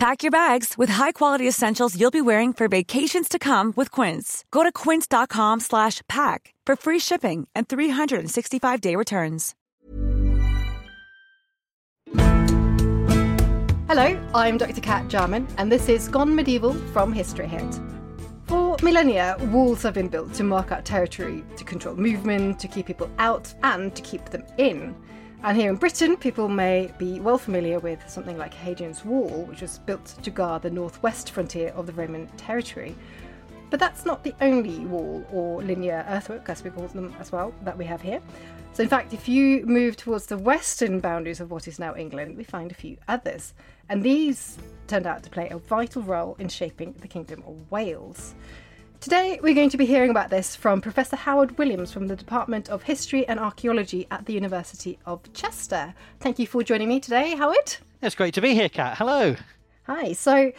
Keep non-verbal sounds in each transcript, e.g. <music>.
Pack your bags with high-quality essentials you'll be wearing for vacations to come with Quince. Go to quince.com slash pack for free shipping and 365-day returns. Hello, I'm Dr. Cat Jarman, and this is Gone Medieval from History Hit. For millennia, walls have been built to mark out territory, to control movement, to keep people out, and to keep them in. And here in Britain, people may be well familiar with something like Hadrian's Wall, which was built to guard the northwest frontier of the Roman territory. But that's not the only wall or linear earthwork, as we call them as well, that we have here. So, in fact, if you move towards the western boundaries of what is now England, we find a few others. And these turned out to play a vital role in shaping the Kingdom of Wales. Today, we're going to be hearing about this from Professor Howard Williams from the Department of History and Archaeology at the University of Chester. Thank you for joining me today, Howard. It's great to be here, Cat. Hello. Hi. So,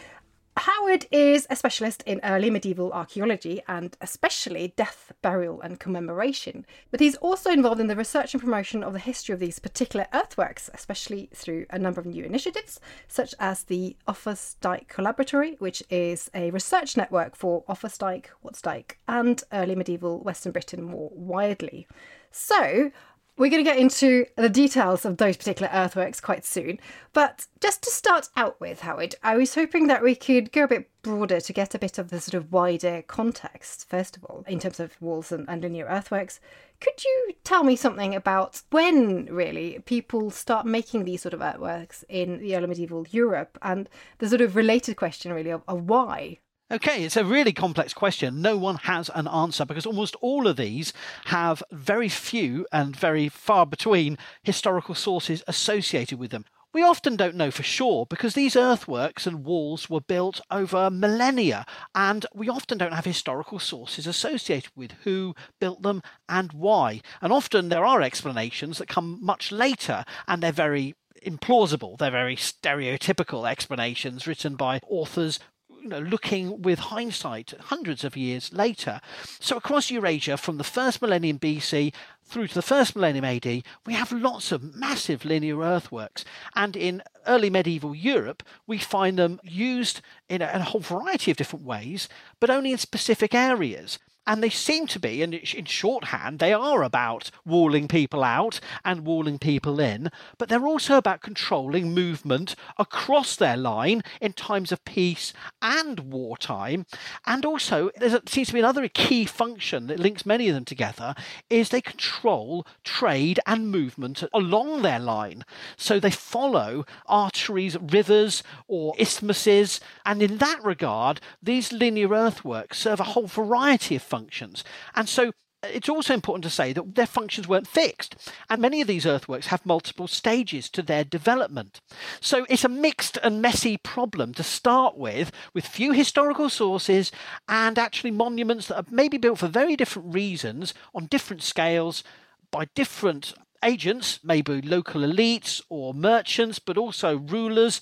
Howard is a specialist in early medieval archaeology and especially death, burial, and commemoration. But he's also involved in the research and promotion of the history of these particular earthworks, especially through a number of new initiatives, such as the Offa's Dyke Collaboratory, which is a research network for Offa's Dyke, Wat's Dyke, and early medieval Western Britain more widely. So, we're going to get into the details of those particular earthworks quite soon. But just to start out with, Howard, I was hoping that we could go a bit broader to get a bit of the sort of wider context, first of all, in terms of walls and, and linear earthworks. Could you tell me something about when, really, people start making these sort of earthworks in the early medieval Europe and the sort of related question, really, of, of why? Okay, it's a really complex question. No one has an answer because almost all of these have very few and very far between historical sources associated with them. We often don't know for sure because these earthworks and walls were built over millennia, and we often don't have historical sources associated with who built them and why. And often there are explanations that come much later, and they're very implausible. They're very stereotypical explanations written by authors you know, looking with hindsight hundreds of years later. So across Eurasia, from the first millennium BC through to the first millennium AD, we have lots of massive linear earthworks. And in early medieval Europe, we find them used in a, in a whole variety of different ways, but only in specific areas. And they seem to be, and in shorthand, they are about walling people out and walling people in, but they're also about controlling movement across their line in times of peace and wartime. And also, there seems to be another key function that links many of them together is they control trade and movement along their line. So they follow arteries, rivers, or isthmuses. And in that regard, these linear earthworks serve a whole variety of functions. And so uh, it's also important to say that their functions weren't fixed, and many of these earthworks have multiple stages to their development. So it's a mixed and messy problem to start with, with few historical sources and actually monuments that are maybe built for very different reasons on different scales by different agents, maybe local elites or merchants, but also rulers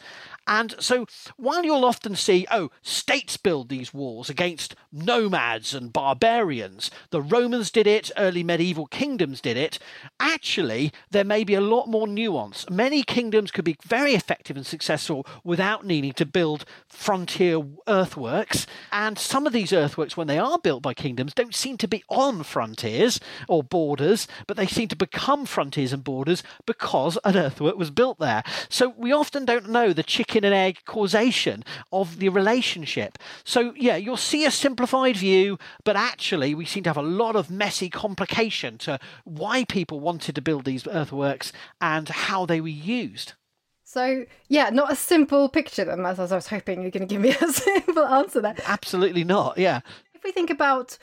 and so while you'll often see, oh, states build these walls against nomads and barbarians, the Romans did it, early medieval kingdoms did it, actually, there may be a lot more nuance. Many kingdoms could be very effective and successful without needing to build frontier earthworks. And some of these earthworks, when they are built by kingdoms, don't seem to be on frontiers or borders, but they seem to become frontiers and borders because an earthwork was built there. So we often don't know the chicken chicken and egg causation of the relationship. So, yeah, you'll see a simplified view, but actually, we seem to have a lot of messy complication to why people wanted to build these earthworks and how they were used. So, yeah, not a simple picture then, as I was hoping you're going to give me a <laughs> simple answer there. Absolutely not, yeah. If we think about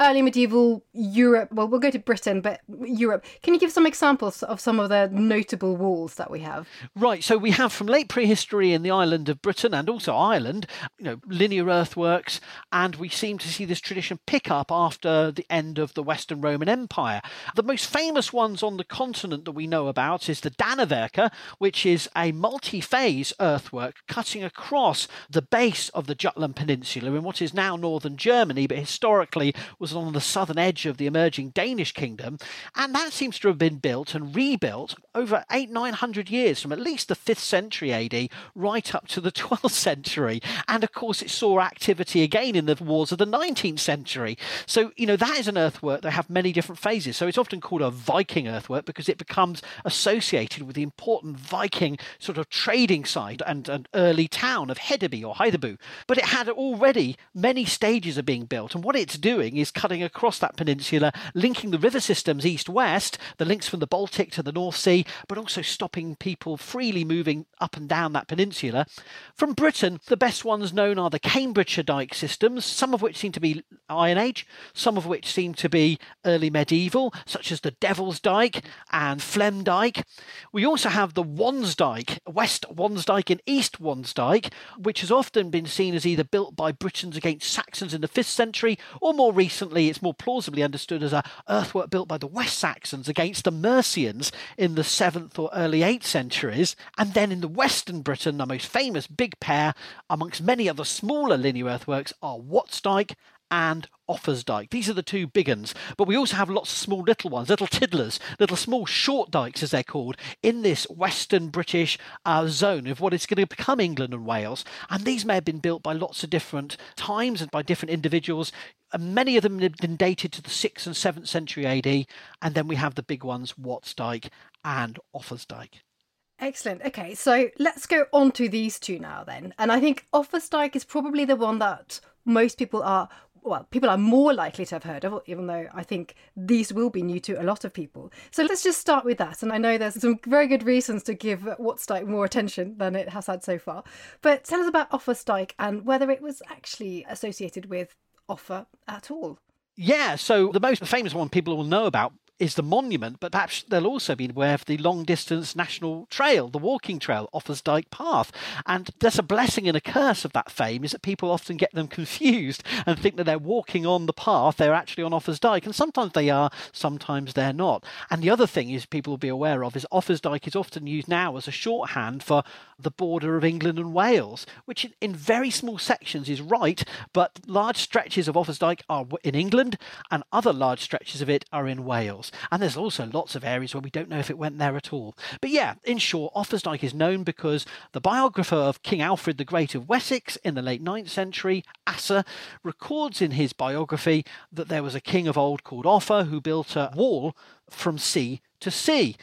early medieval Europe. Well, we'll go to Britain, but Europe. Can you give some examples of some of the notable walls that we have? Right. So we have from late prehistory in the island of Britain and also Ireland, you know, linear earthworks, and we seem to see this tradition pick up after the end of the Western Roman Empire. The most famous ones on the continent that we know about is the Dannewerke, which is a multi-phase earthwork cutting across the base of the Jutland Peninsula in what is now northern Germany, but historically was on the southern edge of the emerging Danish kingdom, and that seems to have been built and rebuilt over eight, nine hundred years from at least the 5th century AD right up to the <laughs> 12th century. And of course, it saw activity again in the wars of the 19th century. So, you know, that is an earthwork that have many different phases. So it's often called a Viking earthwork because it becomes associated with the important Viking sort of trading site and an early town of Hedeby or Hedeby. But it had already many stages of being built. And what it's doing is cutting across that peninsula, linking the river systems east west, the links from the Baltic to the North Sea, but also stopping people freely moving up and down that peninsula. From Britain, the best ones known are the Cambridgeshire dike systems, some of which seem to be Iron Age, some of which seem to be early medieval, such as the Devil's Dyke and Fleam Dyke. We also have the Wansdyke, West Wansdyke and East Wansdyke, which has often been seen as either built by Britons against Saxons in the 5th century, or more recently, it's more plausibly understood as a earthwork built by the West Saxons against the Mercians in the 7th or early 8th centuries. And then in the Western Britain, the most famous big pair, amongst many other smaller linear earthworks, are Wat's Dyke and Offa's These are the two big ones. But we also have lots of small little ones, little tiddlers, little small short dikes, as they're called, in this Western British uh, zone of what is going to become England and Wales. And these may have been built by lots of different times and by different individuals. And many of them have been dated to the 6th and 7th century AD. And then we have the big ones, Wat's Dyke and Offa's Dyke. Excellent. Okay, so let's go on to these two now then. And I think Offa's Dyke is probably the one that most people are well, people are more likely to have heard of, it, even though I think these will be new to a lot of people. So let's just start with that. And I know there's some very good reasons to give Wat's Dyke more attention than it has had so far. But tell us about Offa's and whether it was actually associated with Offa at all. Yeah, so the most famous one people will know about is the monument, but perhaps they'll also be aware of the long distance national trail, the walking trail, Offa's Dyke Path. And there's a blessing and a curse of that fame is that people often get them confused and think that they're walking on the path, they're actually on Offa's Dyke. And sometimes they are, sometimes they're not. And the other thing is people will be aware of is Offa's Dyke is often used now as a shorthand for the border of England and Wales, which in very small sections is right, but large stretches of Offa's Dyke are in England and other large stretches of it are in Wales. And there's also lots of areas where we don't know if it went there at all. But yeah, in short, Offa's is known because the biographer of King Alfred the Great of Wessex in the late 9th century, Asser, records in his biography that there was a king of old called Offa who built a wall from sea to sea.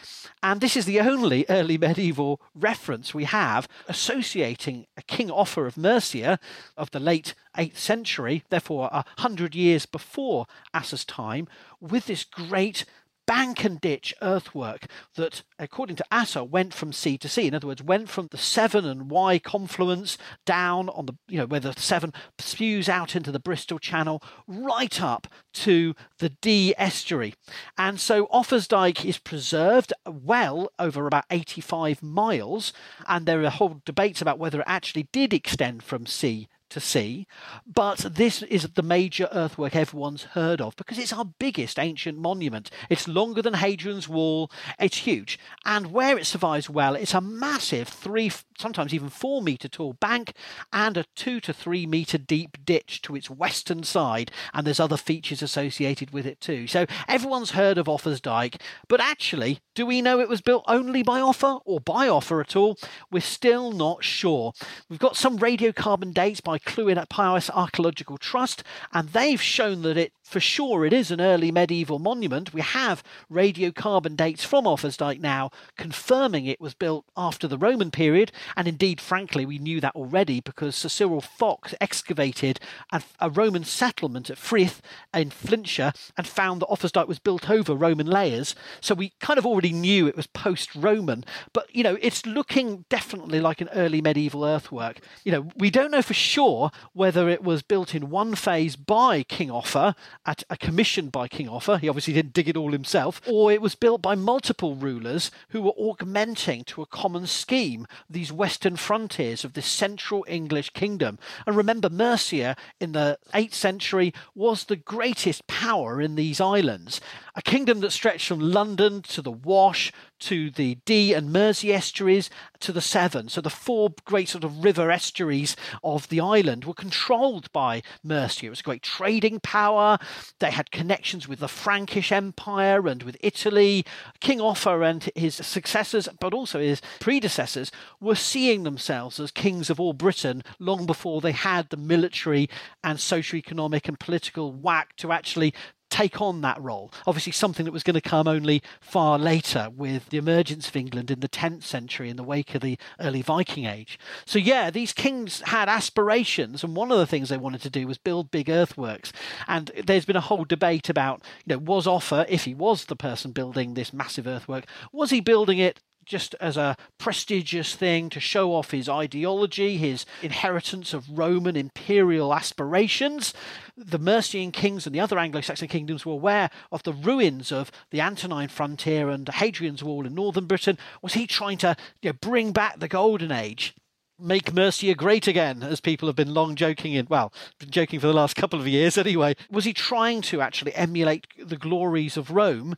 And this is the only early medieval reference we have associating a King Offa of Mercia of the late 8th century, therefore a hundred years before Asser's time, with this great bank and ditch earthwork that, according to Asser, went from sea to sea. In other words, went from the Severn and Wye confluence down on the, you know, where the Severn spews out into the Bristol Channel, right up to the Dee estuary. And so Offa's Dyke is preserved well over about 85 miles, and there are whole debates about whether it actually did extend from sea to sea, but this is the major earthwork everyone's heard of because it's our biggest ancient monument. It's longer than Hadrian's Wall, it's huge, and where it survives well, it's a massive three, sometimes even four metre tall bank and a two to three metre deep ditch to its western side, and there's other features associated with it too. So everyone's heard of Offa's Dyke, but actually, do we know it was built only by Offa or by Offa at all? We're still not sure. We've got some radiocarbon dates by Clwyd Powys Archaeological Trust, and they've shown that it for sure it is an early medieval monument. We have radiocarbon dates from Offa's Dyke now confirming it was built after the Roman period, and indeed, frankly, we knew that already because Sir Cyril Fox excavated a, a Roman settlement at Ffrith in Flintshire and found that Offa's Dyke was built over Roman layers. So we kind of already knew it was post-Roman, but you know, it's looking definitely like an early medieval earthwork. You know, we don't know for sure whether it was built in one phase by King Offa, at a commission by King Offa, he obviously didn't dig it all himself, or it was built by multiple rulers who were augmenting to a common scheme these western frontiers of this central English kingdom. And remember, Mercia in the 8th century was the greatest power in these islands a kingdom that stretched from London to the Wash to the Dee and Mersey estuaries to the Severn. So the four great sort of river estuaries of the island were controlled by Mercia. It was a great trading power. They had connections with the Frankish Empire and with Italy. King Offa and his successors, but also his predecessors, were seeing themselves as kings of all Britain long before they had the military and socio-economic and political whack to actually take on that role. Obviously, something that was going to come only far later with the emergence of England in the 10th century in the wake of the early Viking Age. So, yeah, these kings had aspirations, and one of the things they wanted to do was build big earthworks. And there's been a whole debate about, you know, was Offa, if he was the person building this massive earthwork, was he building it just as a prestigious thing to show off his ideology, his inheritance of Roman imperial aspirations. The Mercian kings and the other Anglo Saxon kingdoms were aware of the ruins of the Antonine frontier and Hadrian's Wall in northern Britain. Was he trying to you know, bring back the Golden Age? make Mercia great again, as people have been long joking in, well, been joking for the last couple of years anyway. Was he trying to actually emulate the glories of Rome?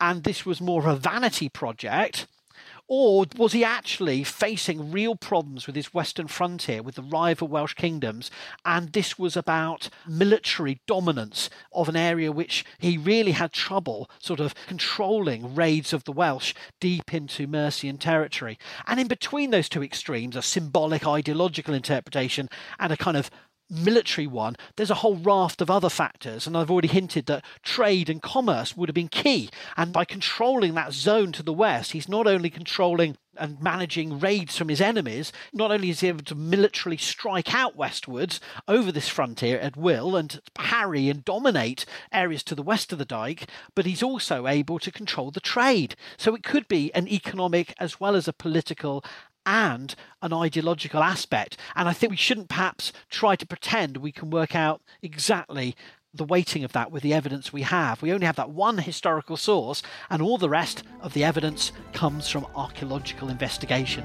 And this was more of a vanity project or was he actually facing real problems with his western frontier with the rival Welsh kingdoms? And this was about military dominance of an area which he really had trouble sort of controlling raids of the Welsh deep into Mercian territory. And in between those two extremes, a symbolic ideological interpretation and a kind of military one, there's a whole raft of other factors. And I've already hinted that trade and commerce would have been key. And by controlling that zone to the west, he's not only controlling and managing raids from his enemies, not only is he able to militarily strike out westwards over this frontier at will and harry and dominate areas to the west of the dike, but he's also able to control the trade. So it could be an economic as well as a political and an ideological aspect. And I think we shouldn't perhaps try to pretend we can work out exactly the weighting of that with the evidence we have. We only have that one historical source, and all the rest of the evidence comes from archaeological investigation.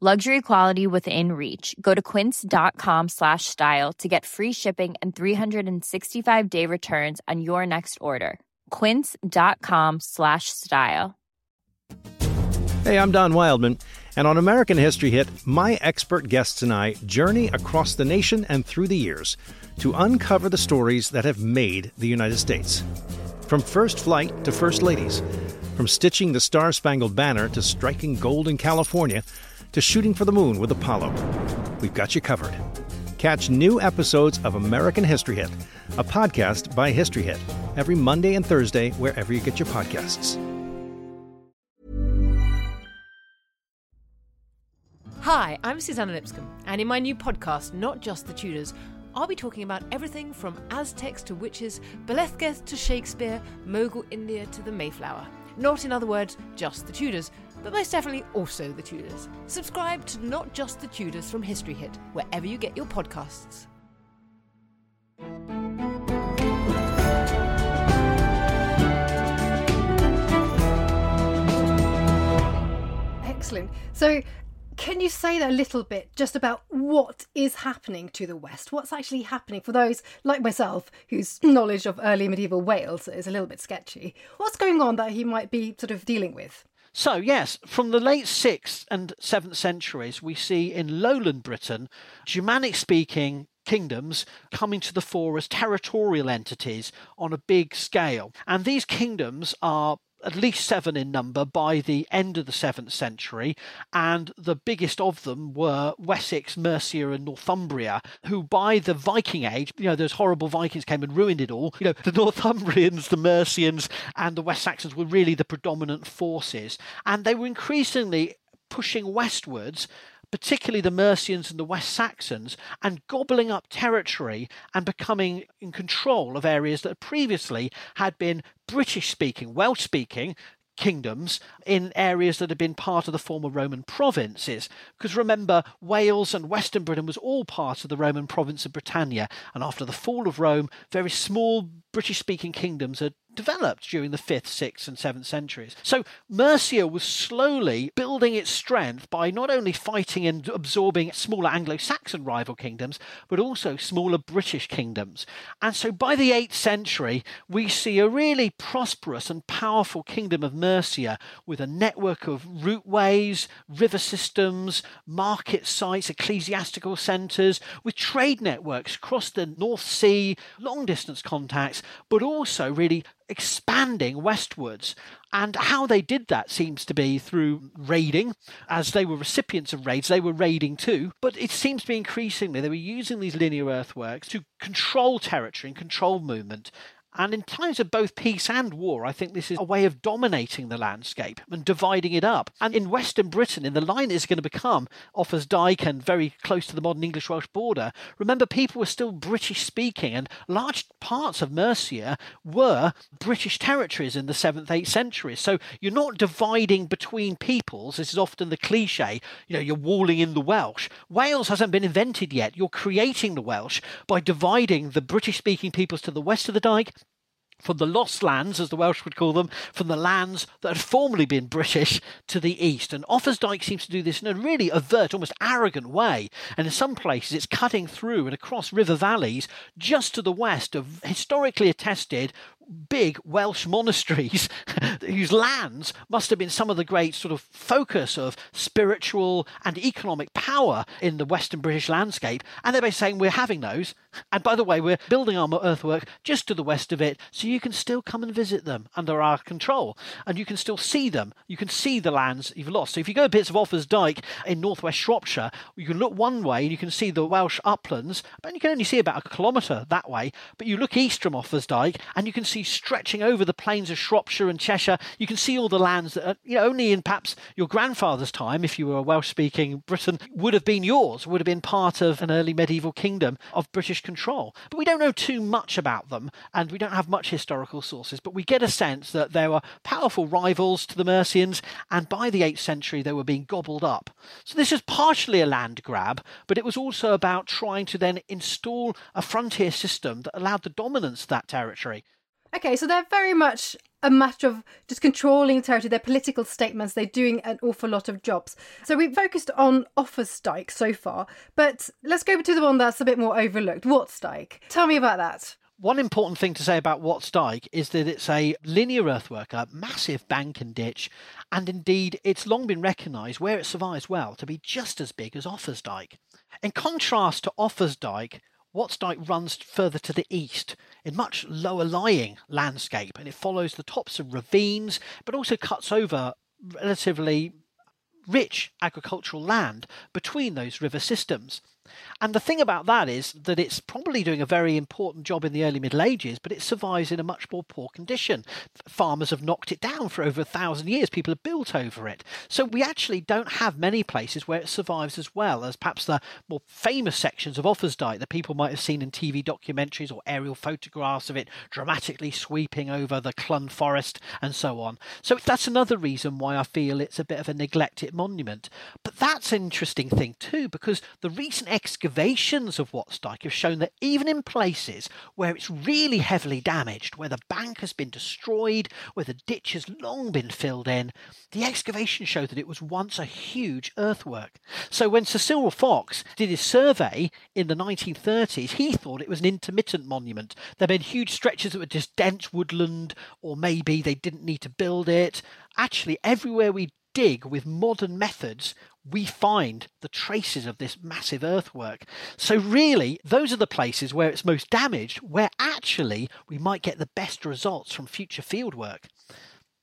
Luxury quality within reach. Go to quince.com slash style to get free shipping and 365 day returns on your next order. Quince.com slash style. Hey, I'm Don Wildman, and on American History Hit, my expert guests and I journey across the nation and through the years to uncover the stories that have made the United States. From first flight to first ladies, from stitching the Star Spangled Banner to striking gold in California to shooting for the moon with Apollo. We've got you covered. Catch new episodes of American History Hit, a podcast by History Hit, every Monday and Thursday, wherever you get your podcasts. Hi, I'm Suzannah Lipscomb, and in my new podcast, Not Just the Tudors, I'll be talking about everything from Aztecs to witches, Belethgeth to Shakespeare, Mogul India to the Mayflower. Not, in other words, just the Tudors, but most definitely also the Tudors. Subscribe to Not Just the Tudors from History Hit, wherever you get your podcasts. Excellent. So, can you say a little bit just about what is happening to the West? What's actually happening for those like myself whose knowledge of early medieval Wales is a little bit sketchy? What's going on that he might be sort of dealing with? So, yes, from the late 6th and 7th centuries, we see in lowland Britain Germanic speaking kingdoms coming to the fore as territorial entities on a big scale. And these kingdoms are at least seven in number by the end of the 7th century, and the biggest of them were Wessex, Mercia, and Northumbria, who by the Viking Age, you know, those horrible Vikings came and ruined it all. You know, the <laughs> Northumbrians, the Mercians, and the West Saxons were really the predominant forces, and they were increasingly pushing westwards particularly the Mercians and the West Saxons, and gobbling up territory and becoming in control of areas that previously had been British speaking, Welsh speaking, kingdoms in areas that had been part of the former Roman provinces. Because remember, Wales and Western Britain was all part of the Roman province of Britannia, and after the fall of Rome, very small British speaking kingdoms had developed during the 5th, 6th, and 7th centuries. So Mercia was slowly building its strength by not only fighting and absorbing smaller Anglo Saxon rival kingdoms, but also smaller British kingdoms. And so by the 8th century, we see a really prosperous and powerful kingdom of Mercia with a network of routeways, river systems, market sites, ecclesiastical centres, with trade networks across the North Sea, long distance contacts, but also really expanding westwards. And how they did that seems to be through raiding. As they were recipients of raids, they were raiding too. But it seems to be increasingly they were using these linear earthworks to control territory and control movement. And in times of both peace and war, I think this is a way of dominating the landscape and dividing it up. And in Western Britain, in the line is going to become Offa's Dyke and very close to the modern English Welsh border, remember people were still British speaking, and large parts of Mercia were British territories in the 7th, 8th centuries. So you're not dividing between peoples. This is often the cliche, you know, you're walling in the Welsh. Wales hasn't been invented yet. You're creating the Welsh by dividing the British speaking peoples to the west of the Dyke from the lost lands, as the Welsh would call them, from the lands that had formerly been British to the east. And Offa's Dyke seems to do this in a really overt, almost arrogant way. And in some places, it's cutting through and across river valleys just to the west of historically attested big Welsh monasteries <laughs> whose lands must have been some of the great sort of focus of spiritual and economic power in the Western British landscape. And they're basically saying, We're having those. And by the way, we're building our earthwork just to the west of it, so you can still come and visit them under our control. And you can still see them. You can see the lands you've lost. So if you go to bits of Offa's Dyke in northwest Shropshire, you can look one way and you can see the Welsh uplands, but you can only see about a kilometre that way. But you look east from Offa's Dyke and you can see stretching over the plains of Shropshire and Cheshire. You can see all the lands that are, you know, only in perhaps your grandfather's time, if you were a Welsh speaking Britain, would have been yours, would have been part of an early medieval kingdom of British control. But we don't know too much about them and we don't have much historical sources, but we get a sense that they were powerful rivals to the Mercians and by the 8th century they were being gobbled up. So this is partially a land grab, but it was also about trying to then install a frontier system that allowed the dominance of that territory. Okay, so they're very much a matter of just controlling the territory, their political statements, they're doing an awful lot of jobs. So we've focused on Dyke so far, but let's go to the one that's a bit more overlooked, Dyke. Tell me about that. One important thing to say about Wat's Dyke is that it's a linear earthwork, a massive bank and ditch, and indeed it's long been recognised where it survives well to be just as big as Offa's Dyke. In contrast to Offa's Dyke, Wat's Dyke runs further to the east in much lower lying landscape and it follows the tops of ravines but also cuts over relatively rich agricultural land between those river systems. And the thing about that is that it's probably doing a very important job in the early Middle Ages, but it survives in a much more poor condition. Farmers have knocked it down for over a thousand years, people have built over it. So we actually don't have many places where it survives as well as perhaps the more famous sections of Offa's Dyke that people might have seen in TV documentaries or aerial photographs of it dramatically sweeping over the Clun Forest and so on. So that's another reason why I feel it's a bit of a neglected monument. But that's an interesting thing too, because the recent excavations of Wat's Dyke have shown that even in places where it's really heavily damaged, where the bank has been destroyed, where the ditch has long been filled in, the excavations show that it was once a huge earthwork. So when Sir Cyril Fox did his survey in the 1930s, he thought it was an intermittent monument. There'd been huge stretches that were just dense woodland, or maybe they didn't need to build it. Actually, everywhere we dig with modern methods, we find the traces of this massive earthwork. So, really, those are the places where it's most damaged, where actually we might get the best results from future fieldwork.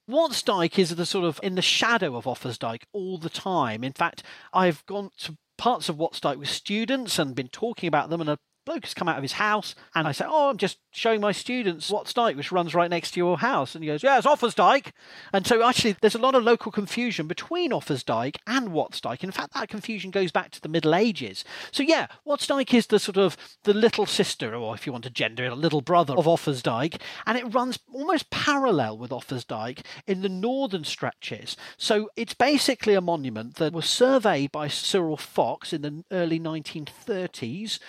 Wat's Dyke is the sort of in the shadow of Offa's Dyke all the time. In fact, I've gone to parts of Wat's Dyke with students and been talking about them, and bloke has come out of his house and I say, Oh, I'm just showing my students Wat's Dyke, which runs right next to your house. And he goes, Yeah, it's Offa's Dyke. And so actually, there's a lot of local confusion between Offa's Dyke and Wat's Dyke. In fact, that confusion goes back to the Middle Ages. So yeah, Wat's Dyke is the sort of the little sister, or if you want to gender it, a little brother of Offa's Dyke. And it runs almost parallel with Offa's Dyke in the northern stretches. So it's basically a monument that was surveyed by Cyril Fox in the early 1930s.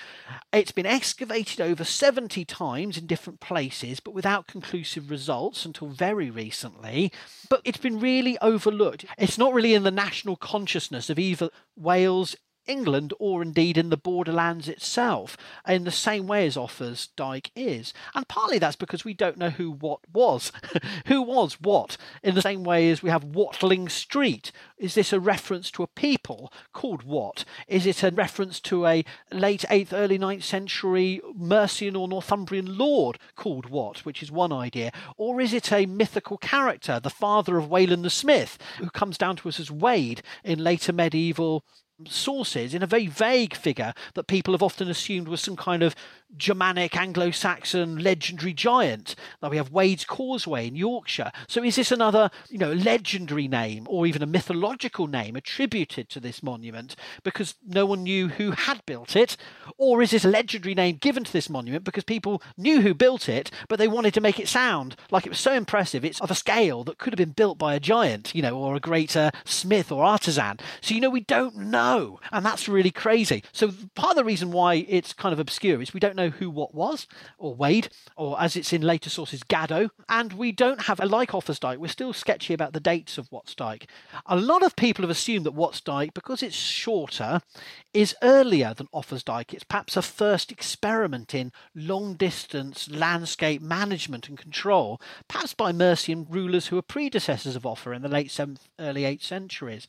It's been excavated over 70 times in different places, but without conclusive results until very recently. But it's been really overlooked. It's not really in the national consciousness of either Wales, England or indeed in the borderlands itself, in the same way as Offa's Dyke is. And partly that's because we don't know who Wat was. <laughs> who was Wat? In the same way as we have Watling Street. Is this a reference to a people called Wat? Is it a reference to a late 8th, early 9th century Mercian or Northumbrian lord called Wat, which is one idea? Or is it a mythical character, the father of Wayland the Smith, who comes down to us as Wade in later medieval sources in a very vague figure that people have often assumed was some kind of Germanic, Anglo Saxon, legendary giant. Like we have Wade's Causeway in Yorkshire. So is this another, you know, legendary name or even a mythological name attributed to this monument because no one knew who had built it? Or is this a legendary name given to this monument because people knew who built it, but they wanted to make it sound like it was so impressive, it's of a scale that could have been built by a giant, you know, or a great uh, smith or artisan. So, you know, we don't know. And that's really crazy. So part of the reason why it's kind of obscure is we don't know who Wat was, or Wade, or as it's in later sources, Gaddo. And we don't have, a like Offa's Dyke, we're still sketchy about the dates of Wat's Dyke. A lot of people have assumed that Wat's Dyke, because it's shorter, is earlier than Offa's Dyke. It's perhaps a first experiment in long distance landscape management and control, perhaps by Mercian rulers who were predecessors of Offa in the late 7th, early 8th centuries.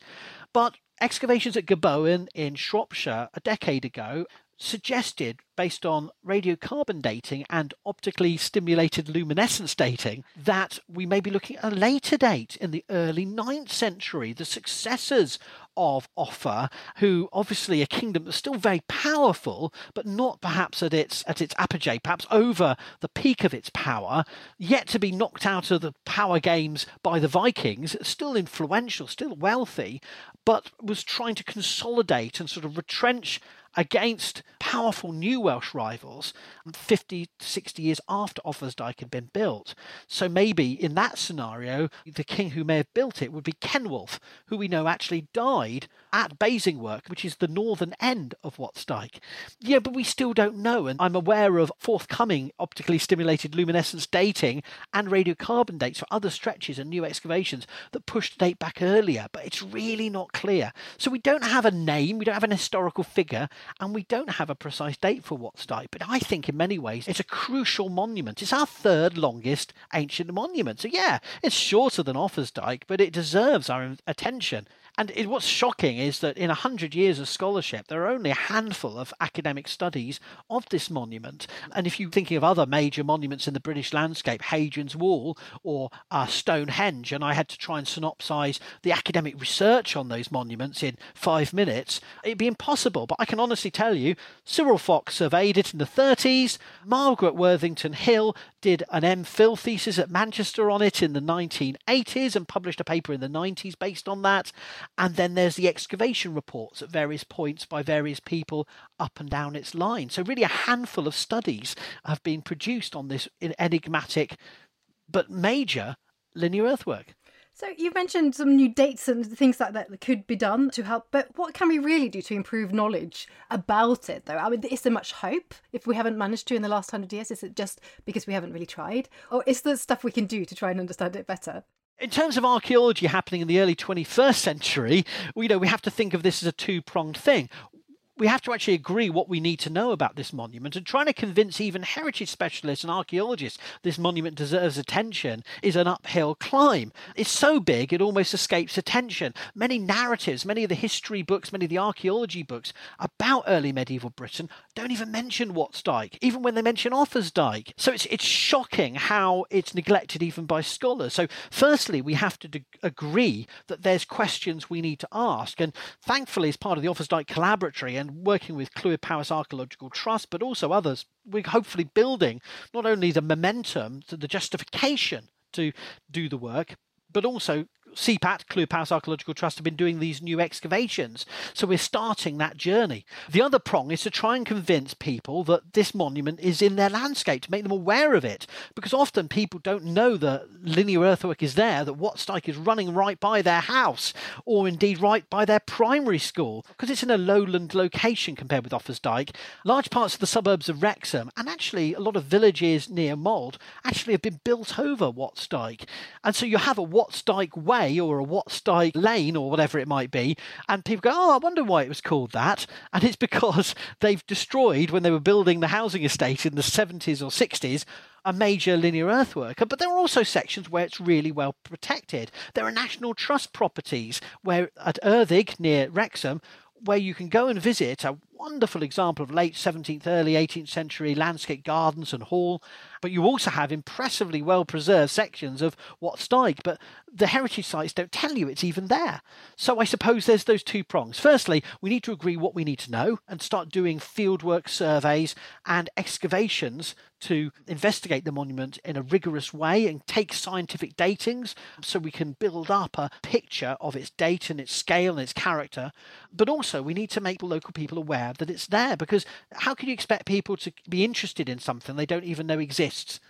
But excavations at Gobowen in Shropshire a decade ago suggested, based on radiocarbon dating and optically stimulated luminescence dating, that we may be looking at a later date in the early 9th century, the successors of Offa, who obviously a kingdom that's still very powerful, but not perhaps at its at its apogee, perhaps over the peak of its power, yet to be knocked out of the power games by the Vikings, still influential, still wealthy, but was trying to consolidate and sort of retrench against powerful new Welsh rivals 50 60 years after Offa's Dyke had been built. So maybe in that scenario, the king who may have built it would be Coenwulf, who we know actually died at Basingwerk, which is the northern end of Wat's Dyke. Yeah, but we still don't know, and I'm aware of forthcoming optically stimulated luminescence dating and radiocarbon dates for other stretches and new excavations that push the date back earlier, but it's really not clear. So we don't have a name, we don't have an historical figure, and we don't have a precise date for Wat's Dyke, but I think in many ways it's a crucial monument. It's our third longest ancient monument. So yeah, it's shorter than Offa's Dyke, but it deserves our attention. And it, what's shocking is that in a hundred years of scholarship, there are only a handful of academic studies of this monument. And if you're thinking of other major monuments in the British landscape, Hadrian's Wall or uh, Stonehenge, and I had to try and synopsize the academic research on those monuments in five minutes, it'd be impossible. But I can honestly tell you, Cyril Fox surveyed it in the 30s. Margaret Worthington Hill did an MPhil thesis at Manchester on it in the 1980s and published a paper in the 90s based on that. And then there's the excavation reports at various points by various people up and down its line. So, really, a handful of studies have been produced on this enigmatic but major linear earthwork. So you've mentioned some new dates and things like that that could be done to help, but what can we really do to improve knowledge about it though? I mean, is there much hope if we haven't managed to in the last hundred years? Is it just because we haven't really tried? Or is there stuff we can do to try and understand it better? in terms of archaeology happening in the early 21st century, you know, we have to think of this as a two pronged thing. We have to actually agree what we need to know about this monument and trying to convince even heritage specialists and archaeologists this monument deserves attention is an uphill climb. It's so big it almost escapes attention. Many narratives, many of the history books, many of the archaeology books about early medieval Britain don't even mention Wat's Dyke, even when they mention Offa's Dyke. So it's it's shocking how it's neglected even by scholars. So firstly, we have to agree that there's questions we need to ask, and thankfully, as part of the Offa's Dyke Collaboratory and working with Clwyd Powys Archaeological Trust, but also others, we're hopefully building not only the momentum, the justification to do the work, but also CPAT, Powys Archaeological Trust, have been doing these new excavations. So we're starting that journey. The other prong is to try and convince people that this monument is in their landscape, to make them aware of it. Because often people don't know that linear earthwork is there, that Wat's Dyke is running right by their house, or indeed right by their primary school, because it's in a lowland location compared with Offa's Dyke. Large parts of the suburbs of Wrexham, and actually a lot of villages near Mold, actually have been built over Wat's Dyke. And so you have a Wat's Dyke way way or a Dyke lane or whatever it might be, and people go, "Oh, I wonder why it was called that," and it's <laughs> because they've destroyed when they were building the housing estate in the 70s or 60s a major linear earthwork. But there are also sections where it's really well protected. There are national trust properties where at Erddig near Wrexham, where you can go and visit a wonderful example of late 17th, early 18th century landscape gardens and hall. But you also have impressively well preserved sections of Dyke, but the heritage sites don't tell you it's even there. So I suppose there's those two prongs. Firstly, we need to agree what we need to know and start doing fieldwork surveys and excavations to investigate the monument in a rigorous way and take scientific datings so we can build up a picture of its date and its scale and its character. But also, we need to make the local people aware that it's there because how can you expect people to be interested in something they don't even know exists?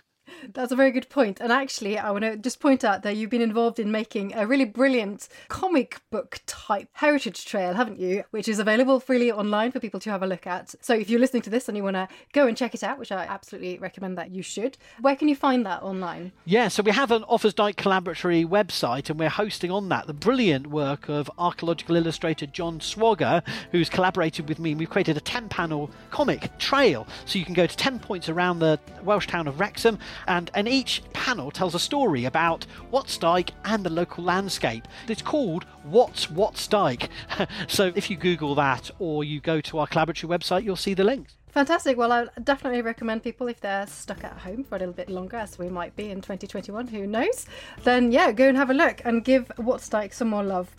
That's a very good point. And actually, I want to just point out that you've been involved in making a really brilliant comic book type heritage trail, haven't you? Which is available freely online for people to have a look at. So if you're listening to this and you want to go and check it out, which I absolutely recommend that you should, where can you find that online? Yeah, so we have an Offa's Dyke Collaboratory website and we're hosting on that the brilliant work of archaeological illustrator John Swogger, who's collaborated with me. We've created a 10 panel comic trail. So you can go to 10 points around the Welsh town of Wrexham and, and each panel tells a story about Wat's Dyke and the local landscape. It's called What's Wat's Dyke. <laughs> so if you Google that or you go to our collaboratory website, you'll see the links. Fantastic. Well, I definitely recommend people if they're stuck at home for a little bit longer, as we might be in 2021, who knows, then yeah, go and have a look and give Wat's Dyke some more love.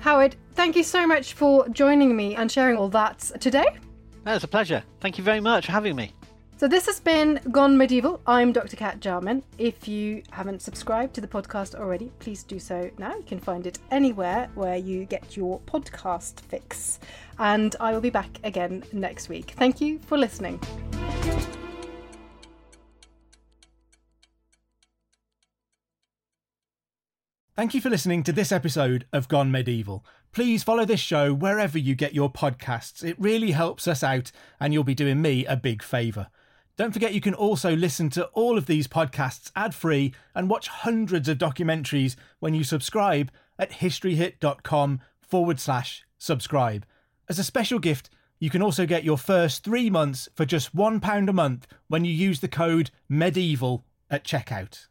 Howard, thank you so much for joining me and sharing all that today. That's a pleasure. Thank you very much for having me. So this has been Gone Medieval. I'm Dr. Cat Jarman. If you haven't subscribed to the podcast already, please do so now. You can find it anywhere where you get your podcast fix. And I will be back again next week. Thank you for listening. Thank you for listening to this episode of Gone Medieval. Please follow this show wherever you get your podcasts. It really helps us out, and you'll be doing me a big favour. Don't forget you can also listen to all of these podcasts ad free and watch hundreds of documentaries when you subscribe at historyhit.com forward slash subscribe. As a special gift, you can also get your first three months for just £1 a month when you use the code MEDIEVAL at checkout.